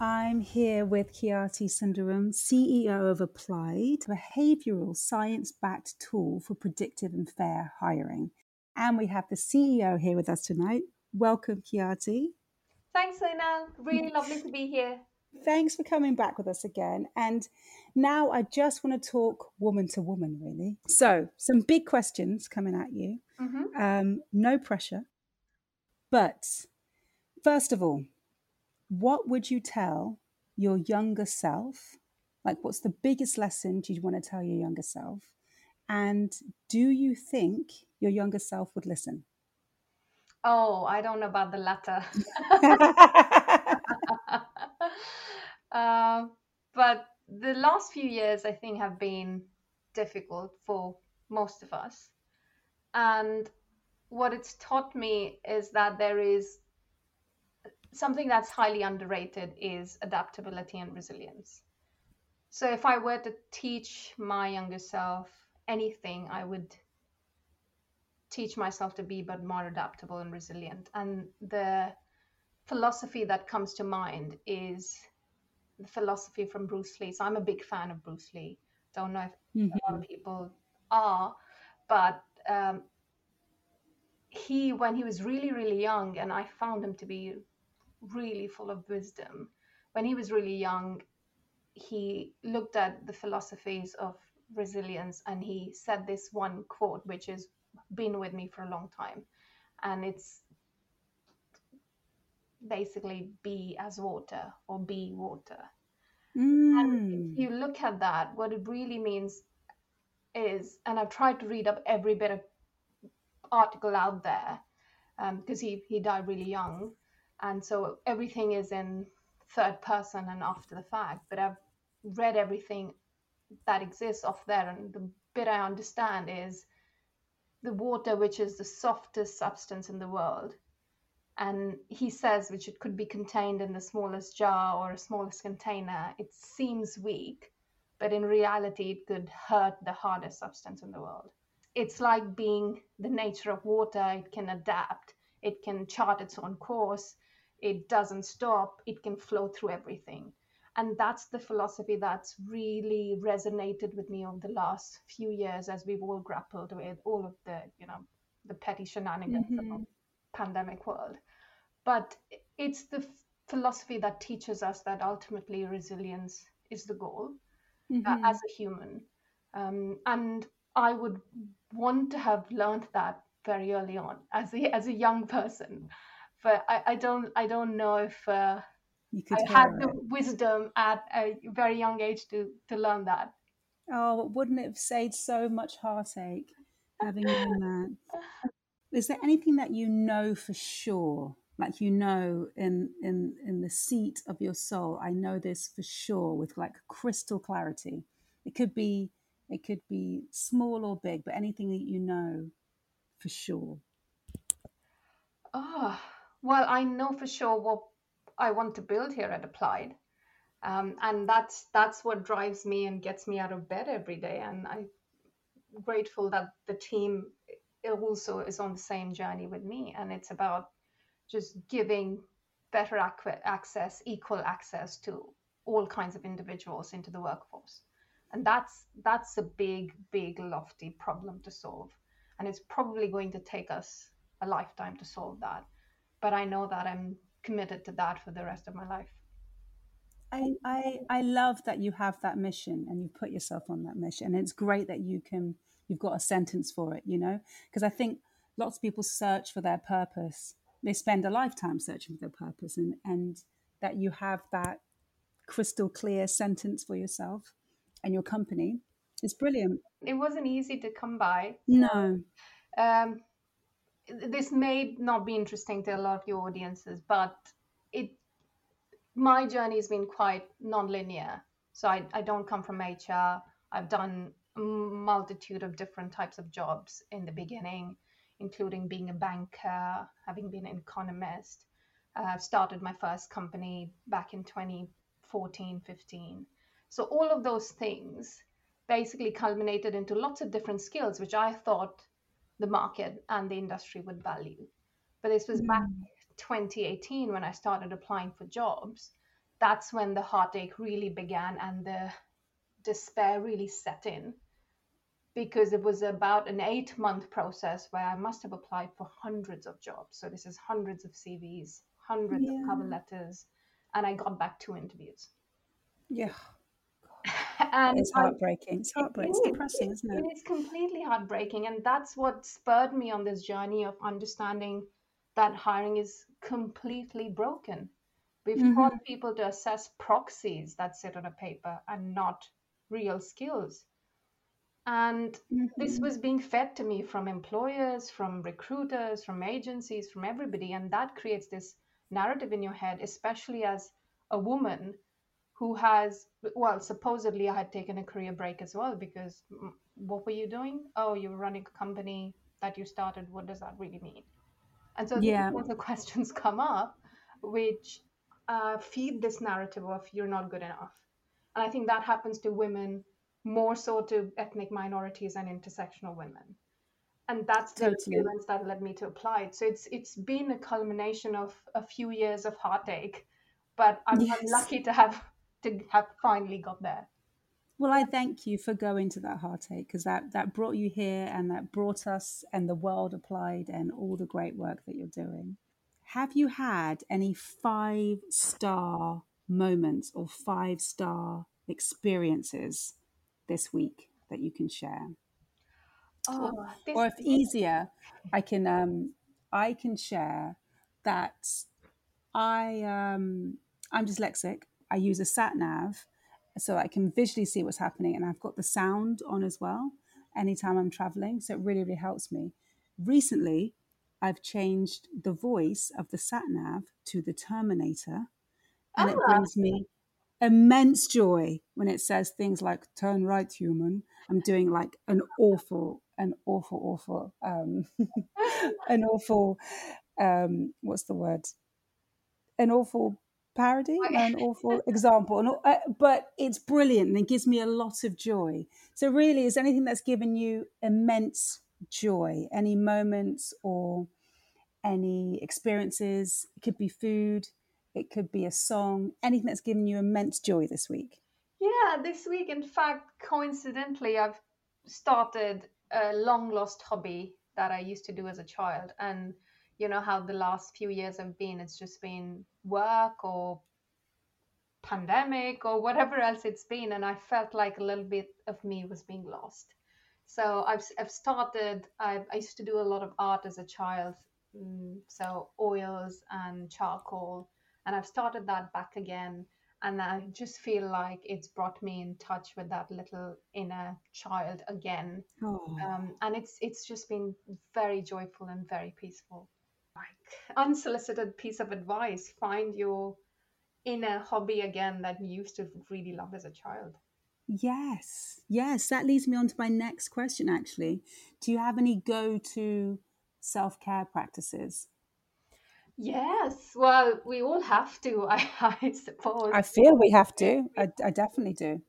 I'm here with Khyati Sundaram, CEO of Applied, a behavioral science backed tool for predictive and fair hiring. And we have the CEO here with us tonight. Welcome, Khyati. Thanks, Lena. Really lovely to be here. Thanks for coming back with us again. And now I just want to talk woman to woman, really. So, some big questions coming at you. Mm-hmm. Um, no pressure. But first of all, what would you tell your younger self? Like, what's the biggest lesson do you want to tell your younger self? And do you think your younger self would listen? Oh, I don't know about the latter. uh, but the last few years, I think, have been difficult for most of us. And what it's taught me is that there is something that's highly underrated is adaptability and resilience. So if I were to teach my younger self anything, I would teach myself to be but more adaptable and resilient. And the philosophy that comes to mind is the philosophy from Bruce Lee. So I'm a big fan of Bruce Lee. Don't know if mm-hmm. a lot of people are, but um, he, when he was really, really young, and I found him to be really full of wisdom. When he was really young, he looked at the philosophies of resilience and he said this one quote, which has been with me for a long time. And it's basically be as water or be water. Mm. And if you look at that, what it really means is, and I've tried to read up every bit of article out there because um, he, he died really young and so everything is in third person and after the fact but i've read everything that exists off there. And the bit i understand is the water which is the softest substance in the world. And he says which it could be contained in the smallest jar or smallest container it seems weak but in reality it could hurt the hardest substance in the world. It's like being the nature of water. It can adapt. It can chart its own course it doesn't stop, it can flow through everything. And that's the philosophy that's really resonated with me over the last few years as we've all grappled with all of the, you know, the petty shenanigans mm-hmm. of pandemic world. But it's the philosophy that teaches us that ultimately resilience is the goal uh, mm-hmm. uh, as a human. Um, and I would want to have learned that very early on as a, as a young person but I, I don't I don't know if uh, I had the wisdom at a very young age to to learn that. Oh, wouldn't it have saved so much heartache having done that? Is there anything that you know for sure, like you know in in in the seat of your soul? I know this for sure with like crystal clarity. It could be it could be small or big, but anything that you know for sure. Oh, well, I know for sure what I want to build here at Applied. Um, and that's that's what drives me and gets me out of bed every day. And I'm grateful that the team also is on the same journey with me. And it's about just giving better access, equal access to all kinds of individuals into the workforce. And that's that's a big, big, lofty problem to solve. And it's probably going to take us a lifetime to solve that but I know that I'm committed to that for the rest of my life. I, I I love that you have that mission and you put yourself on that mission. And it's great that you can you've got a sentence for it, you know? Because I think lots of people search for their purpose. They spend a lifetime searching for their purpose and and that you have that crystal clear sentence for yourself and your company is brilliant. It wasn't easy to come by. No. Um, this may not be interesting to a lot of your audiences, but it my journey has been quite non-linear. So I, I don't come from HR. I've done a multitude of different types of jobs in the beginning, including being a banker, having been an economist. Uh, I've started my first company back in 2014, 15. So all of those things basically culminated into lots of different skills, which I thought the market and the industry would value. But this was mm. back 2018 when I started applying for jobs. That's when the heartache really began and the despair really set in because it was about an eight month process where I must have applied for hundreds of jobs. So this is hundreds of CVs, hundreds yeah. of cover letters, and I got back two interviews. Yeah. and it's heartbreaking. It's heartbreaking. It's depressing, isn't it? It is completely heartbreaking. And that's what spurred me on this journey of understanding that hiring is completely broken. We've mm-hmm. taught people to assess proxies that sit on a paper and not real skills. And mm-hmm. this was being fed to me from employers, from recruiters, from agencies, from everybody. And that creates this narrative in your head, especially as a woman who has well supposedly i had taken a career break as well because mm, what were you doing oh you were running a company that you started what does that really mean and so yeah. the questions come up which uh, feed this narrative of you're not good enough and i think that happens to women more so to ethnic minorities and intersectional women and that's the totally. experience that led me to apply it so it's it's been a culmination of a few years of heartache but I'm, yes. I'm lucky to have to have finally got there. Well, I thank you for going to that heartache because that, that brought you here and that brought us and the world applied and all the great work that you're doing. Have you had any five star moments or five star experiences this week that you can share? Oh, or, or if easier, I can um, I can share that I um, I'm dyslexic I use a sat nav so I can visually see what's happening, and I've got the sound on as well anytime I'm traveling. So it really, really helps me. Recently, I've changed the voice of the sat nav to the Terminator, and oh. it ah. brings me immense joy when it says things like "turn right, human." I'm doing like an awful, an awful, awful, um, an awful, um, what's the word? An awful parody, an awful example, uh, but it's brilliant and it gives me a lot of joy. So, really, is anything that's given you immense joy? Any moments or any experiences? It could be food, it could be a song, anything that's given you immense joy this week. Yeah, this week, in fact, coincidentally, I've started a long lost hobby that I used to do as a child. And you know how the last few years have been it's just been work or pandemic or whatever else it's been and i felt like a little bit of me was being lost. So i've, I've started I've, i used to do a lot of art as a child mm, so oils and charcoal and i've started that back again and i just feel like it's brought me in touch with that little inner child again. Oh. um, and it's it's just been very joyful and very peaceful unsolicited piece of advice find your inner hobby again that you used to really love as a child. Yes yes that leads me on to my next question actually. Do you have any go-to self-care practices? Yes well we all have to i, I suppose. I feel we have to. I, I definitely do.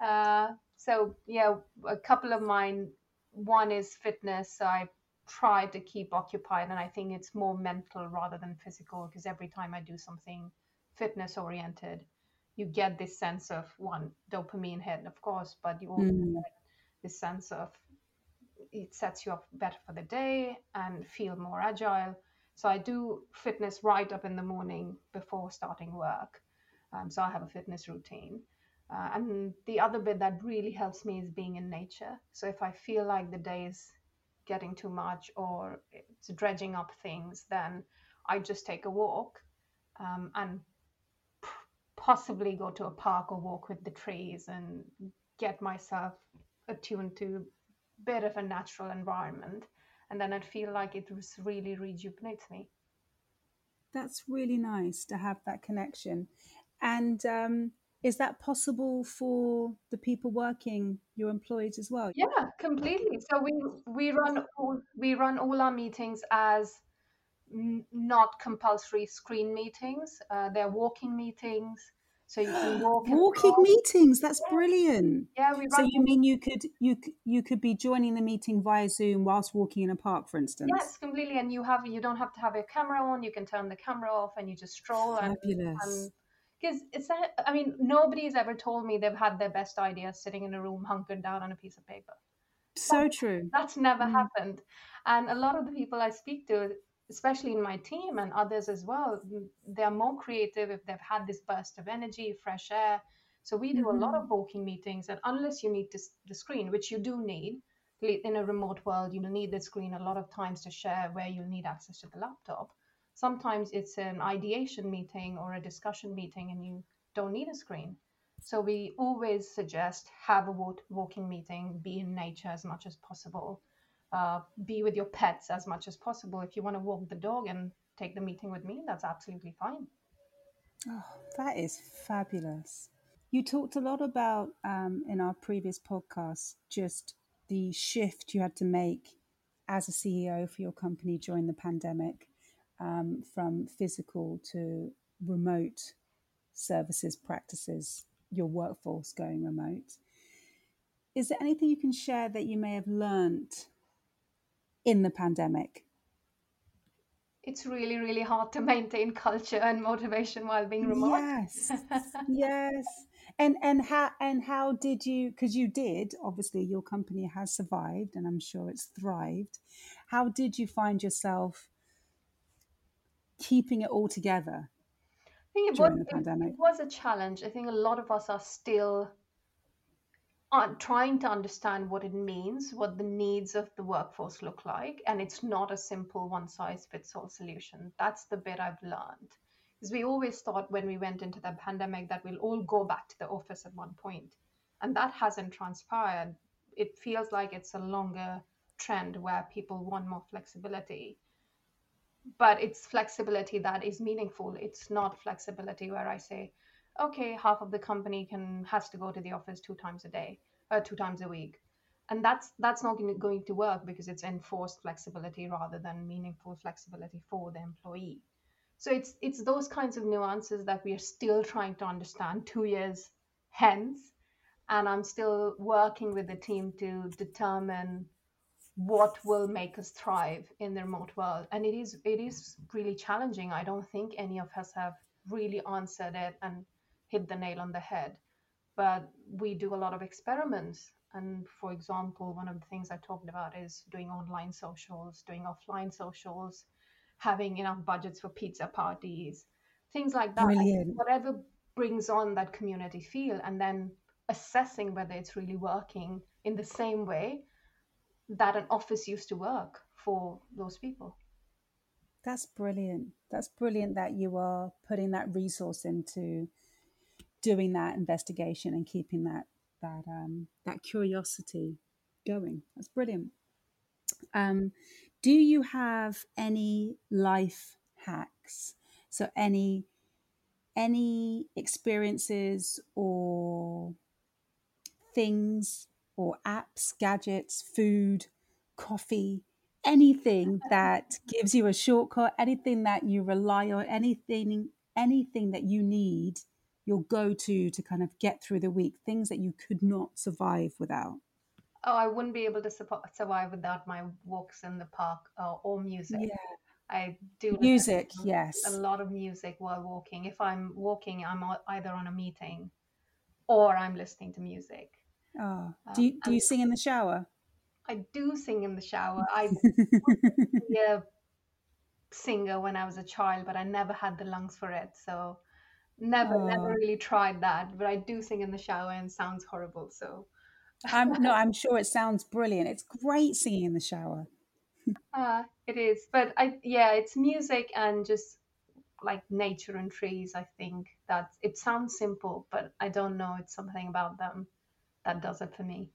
Uh, so yeah a couple of mine. One is fitness. So i try to keep occupied and i think it's more mental rather than physical because every time i do something fitness oriented you get this sense of one dopamine hit of course but you also mm. get this sense of it sets you up better for the day and feel more agile. So i do fitness right up in the morning before starting work um, so i have a fitness routine. Uh, and the other bit that really helps me is being in nature. So if i feel like the day is getting too much or it's dredging up things, then I just take a walk um, and p- possibly go to a park or walk with the trees and get myself attuned to a bit of a natural environment. and then I feel like it was really rejuvenates me. That's really nice to have that connection. And um, is that possible for the people working, your employees as well? Yeah, completely. So we we run all we run all our meetings as n- not compulsory screen meetings. Uh, they're walking meetings, so you can walk. and Walking meetings. That's brilliant. Yeah, we So you mean you could you you could be joining the meeting via Zoom whilst walking in a park, for instance? Yes, completely. And you have you don't have to have a camera on. You can turn the camera off, and you just stroll and Fabulous. Because it's that I mean nobody's ever told me they've had their best idea sitting in a room hunkered down on a piece of paper. So true. That's never Mm. happened. And a lot of the people I speak to, especially in my team and others as well, they're more creative if they've had this burst of energy, fresh air. So we do a lot Mm-hmm. of walking meetings, and unless you need this, the screen, which you do need in a remote world, you'll need the screen a lot of times to share where you'll need access to the laptop. Sometimes it's an ideation meeting or a discussion meeting, and you don't need a screen. So we always suggest have a walk- walking meeting, be in nature as much as possible, uh, be with your pets as much as possible. If you want to walk the dog and take the meeting with me, that's absolutely fine. Oh, that is fabulous. You talked a lot about um, in our previous podcast just the shift you had to make as a CEO for your company during the pandemic um, from physical to remote services practices, your workforce going remote. Is there anything you can share that you may have learnt in the pandemic? It's really, really hard to maintain culture and motivation while being remote. Yes, yes. And and how and how did you? Because you did. Obviously, your company has survived, and I'm sure it's thrived. How did you find yourself keeping it all together I think it was, it was a challenge. I think a lot of us are still on trying to understand what it means, what the needs of the workforce look like, and it's not a simple one size fits all solution. That's the bit I've learned. Because we always thought when we went into the pandemic that we'll all go back to the office at one point, and that hasn't transpired. It feels like it's a longer trend where people want more flexibility but it's flexibility that is meaningful. It's not flexibility where i say okay half of the company can has to go to the office two times a day or two times a week. And that's that's not going to work because it's enforced flexibility rather than meaningful flexibility for the employee. So it's it's those kinds of nuances that we are still trying to understand two years hence. And i'm still working with the team to determine what will make us thrive in the remote world. And it is it is really challenging. I don't think any of us have really answered it and hit the nail on the head. But we do a lot of experiments. And for example one of the things i talked about is doing online socials doing offline socials having enough budgets for pizza parties things like that. Brilliant. whatever brings on that community feel and then assessing whether it's really working in the same way that an office used to work for those people. That's brilliant. That's brilliant that you are putting that resource into doing that investigation and keeping that that um, that curiosity going. That's brilliant. Um, do you have any life hacks? So any any experiences or things or apps, gadgets, food, coffee, anything that gives you a shortcut, anything that you rely on, anything anything that you need your go-to to kind of get through the week, things that you could not survive without. Oh, I wouldn't be able to survive without my walks in the park uh, or music. Yeah. I do Music, to yes. a lot of music while walking. If I'm walking, I'm either on a meeting or I'm listening to music. Oh, Um, do you do you sing in the shower? I do sing in the shower. I be a singer when I was a child, but I never had the lungs for it. So never, never Oh. really tried that. But I do sing in the shower and sounds horrible. So I'm no, I'm sure it sounds brilliant. It's great singing in the shower. uh, it is. But I, yeah, it's music and just like nature and trees. I think that it sounds simple, but I don't know. It's something about them that does it for me.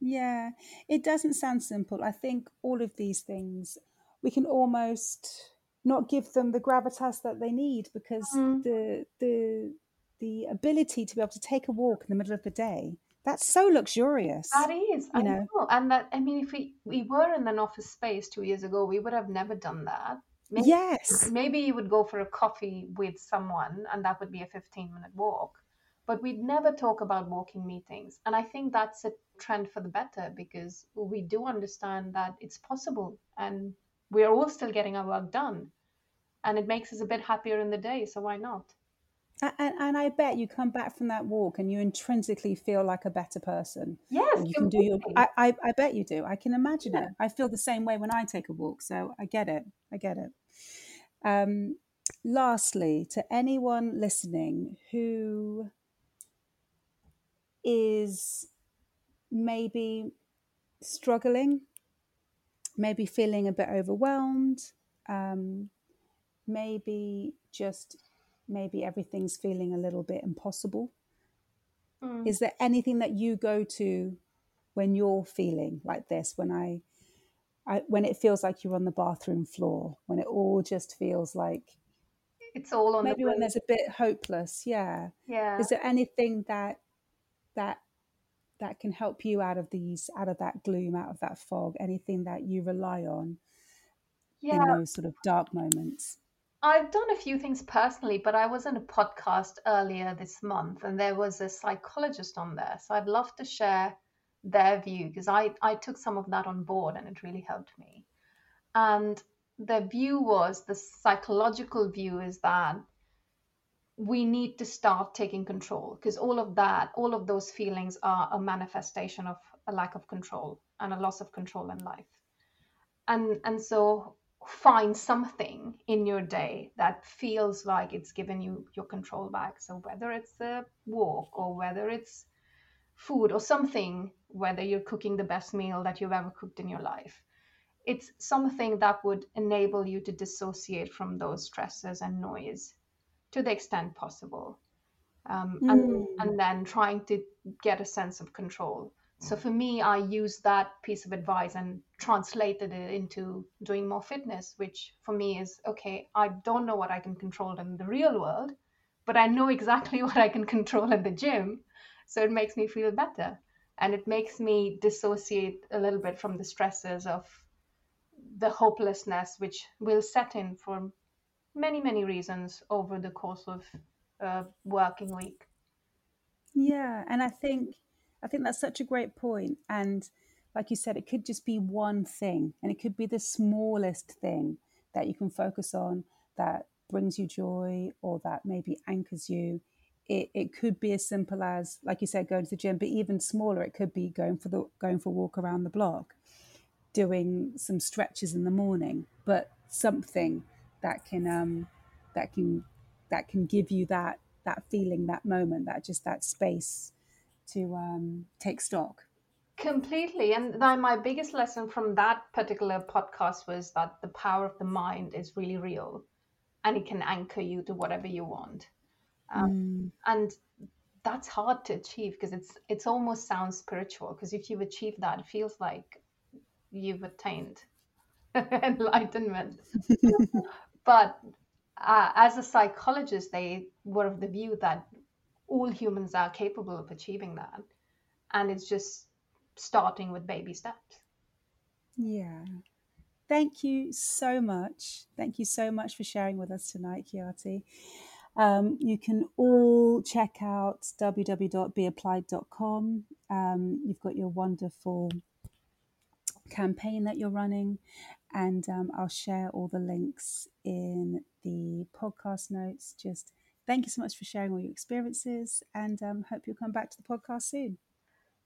Yeah, it doesn't sound simple. I think all of these things we can almost not give them the gravitas that they need because Mm. the the the ability to be able to take a walk in the middle of the day that's so luxurious. That is, I you know. know. And that, I mean, if we, we were in an office space two years ago, we would have never done that. Maybe, Yes. maybe you would go for a coffee with someone and that would be a 15 minute walk. But we'd never talk about walking meetings. And I think that's a trend for the better because we do understand that it's possible and we're all still getting our work done. And it makes us a bit happier in the day. So why not? And, and I bet you come back from that walk and you intrinsically feel like a better person. Yes, you can do your. I, I, I bet you do i can imagine Yeah. it i feel the same way when i take a walk so i get it i get it um lastly to anyone listening who is maybe struggling maybe feeling a bit overwhelmed um maybe just maybe everything's feeling a little bit impossible Mm. is there anything that you go to when you're feeling like this when I, I when it feels like you're on the bathroom floor when it all just feels like It's all on maybe the when there's a bit hopeless yeah Yeah. is there anything that that that can help you out of these out of that gloom out of that fog anything that you rely on yeah. in those sort of dark moments I've done a few things personally, but I was in a podcast earlier this month and there was a psychologist on there. So I'd love to share their view because I, I took some of that on board and it really helped me. And the view was the psychological view is that we need to start taking control because all of that, all of those feelings are a manifestation of a lack of control and a loss of control in life. And and so find something in your day that feels like it's given you your control back. So whether it's a walk or whether it's food or something, whether you're cooking the best meal that you've ever cooked in your life, it's something that would enable you to dissociate from those stresses and noise to the extent possible. Um, and, Mm. and then trying to get a sense of control. So for me, I used that piece of advice and translated it into doing more fitness, which for me is okay, I don't know what I can control in the real world, but I know exactly what I can control in the gym. So it makes me feel better. And it makes me dissociate a little bit from the stresses of the hopelessness, which will set in for many, many reasons over the course of a working week. Yeah, and I think I think that's such a great point. And like you said, it could just be one thing, and it could be the smallest thing that you can focus on that brings you joy or that maybe anchors you. It, it could be as simple as, like you said, going to the gym, but even smaller, it could be going for the going for a walk around the block, doing some stretches in the morning, but something that can um, that can that can give you that that feeling, that moment, that just that space to um, take stock. Completely. And then my biggest lesson from that particular podcast was that the power of the mind is really real and it can anchor you to whatever you want. Um, And that's hard to achieve because it's it's almost sounds spiritual because if you've achieved that, it feels like you've attained enlightenment. but uh, as a psychologist, they were of the view that all humans are capable of achieving that. And it's just starting with baby steps. Yeah. Thank you so much. Thank you so much for sharing with us tonight, Khyati. Um, you can all check out www.beapplied.com. Um, you've got your wonderful campaign that you're running, and um, I'll share all the links in the podcast notes. Just thank you so much for sharing all your experiences, and um, hope you'll come back to the podcast soon.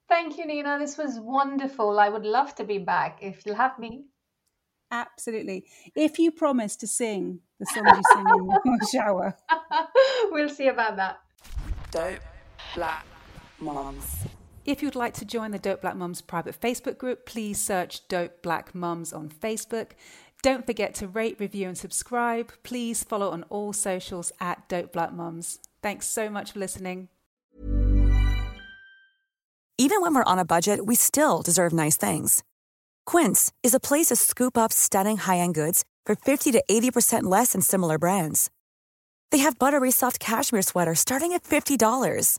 Thank you, Nina. This was wonderful. I would love to be back if you'll have me. Absolutely. If you promise to sing the song you sing in your shower. we'll see about that. Dope Black Mums. If you'd like to join the Dope Black Mums private Facebook group, please search Dope Black Mums on Facebook. Don't forget to rate, review, and subscribe. Please follow on all socials at Dope Black Mums. Thanks so much for listening. Even when we're on a budget, we still deserve nice things. Quince is a place to scoop up stunning high-end goods for 50 to 80% less than similar brands. They have buttery soft cashmere sweaters starting at $50,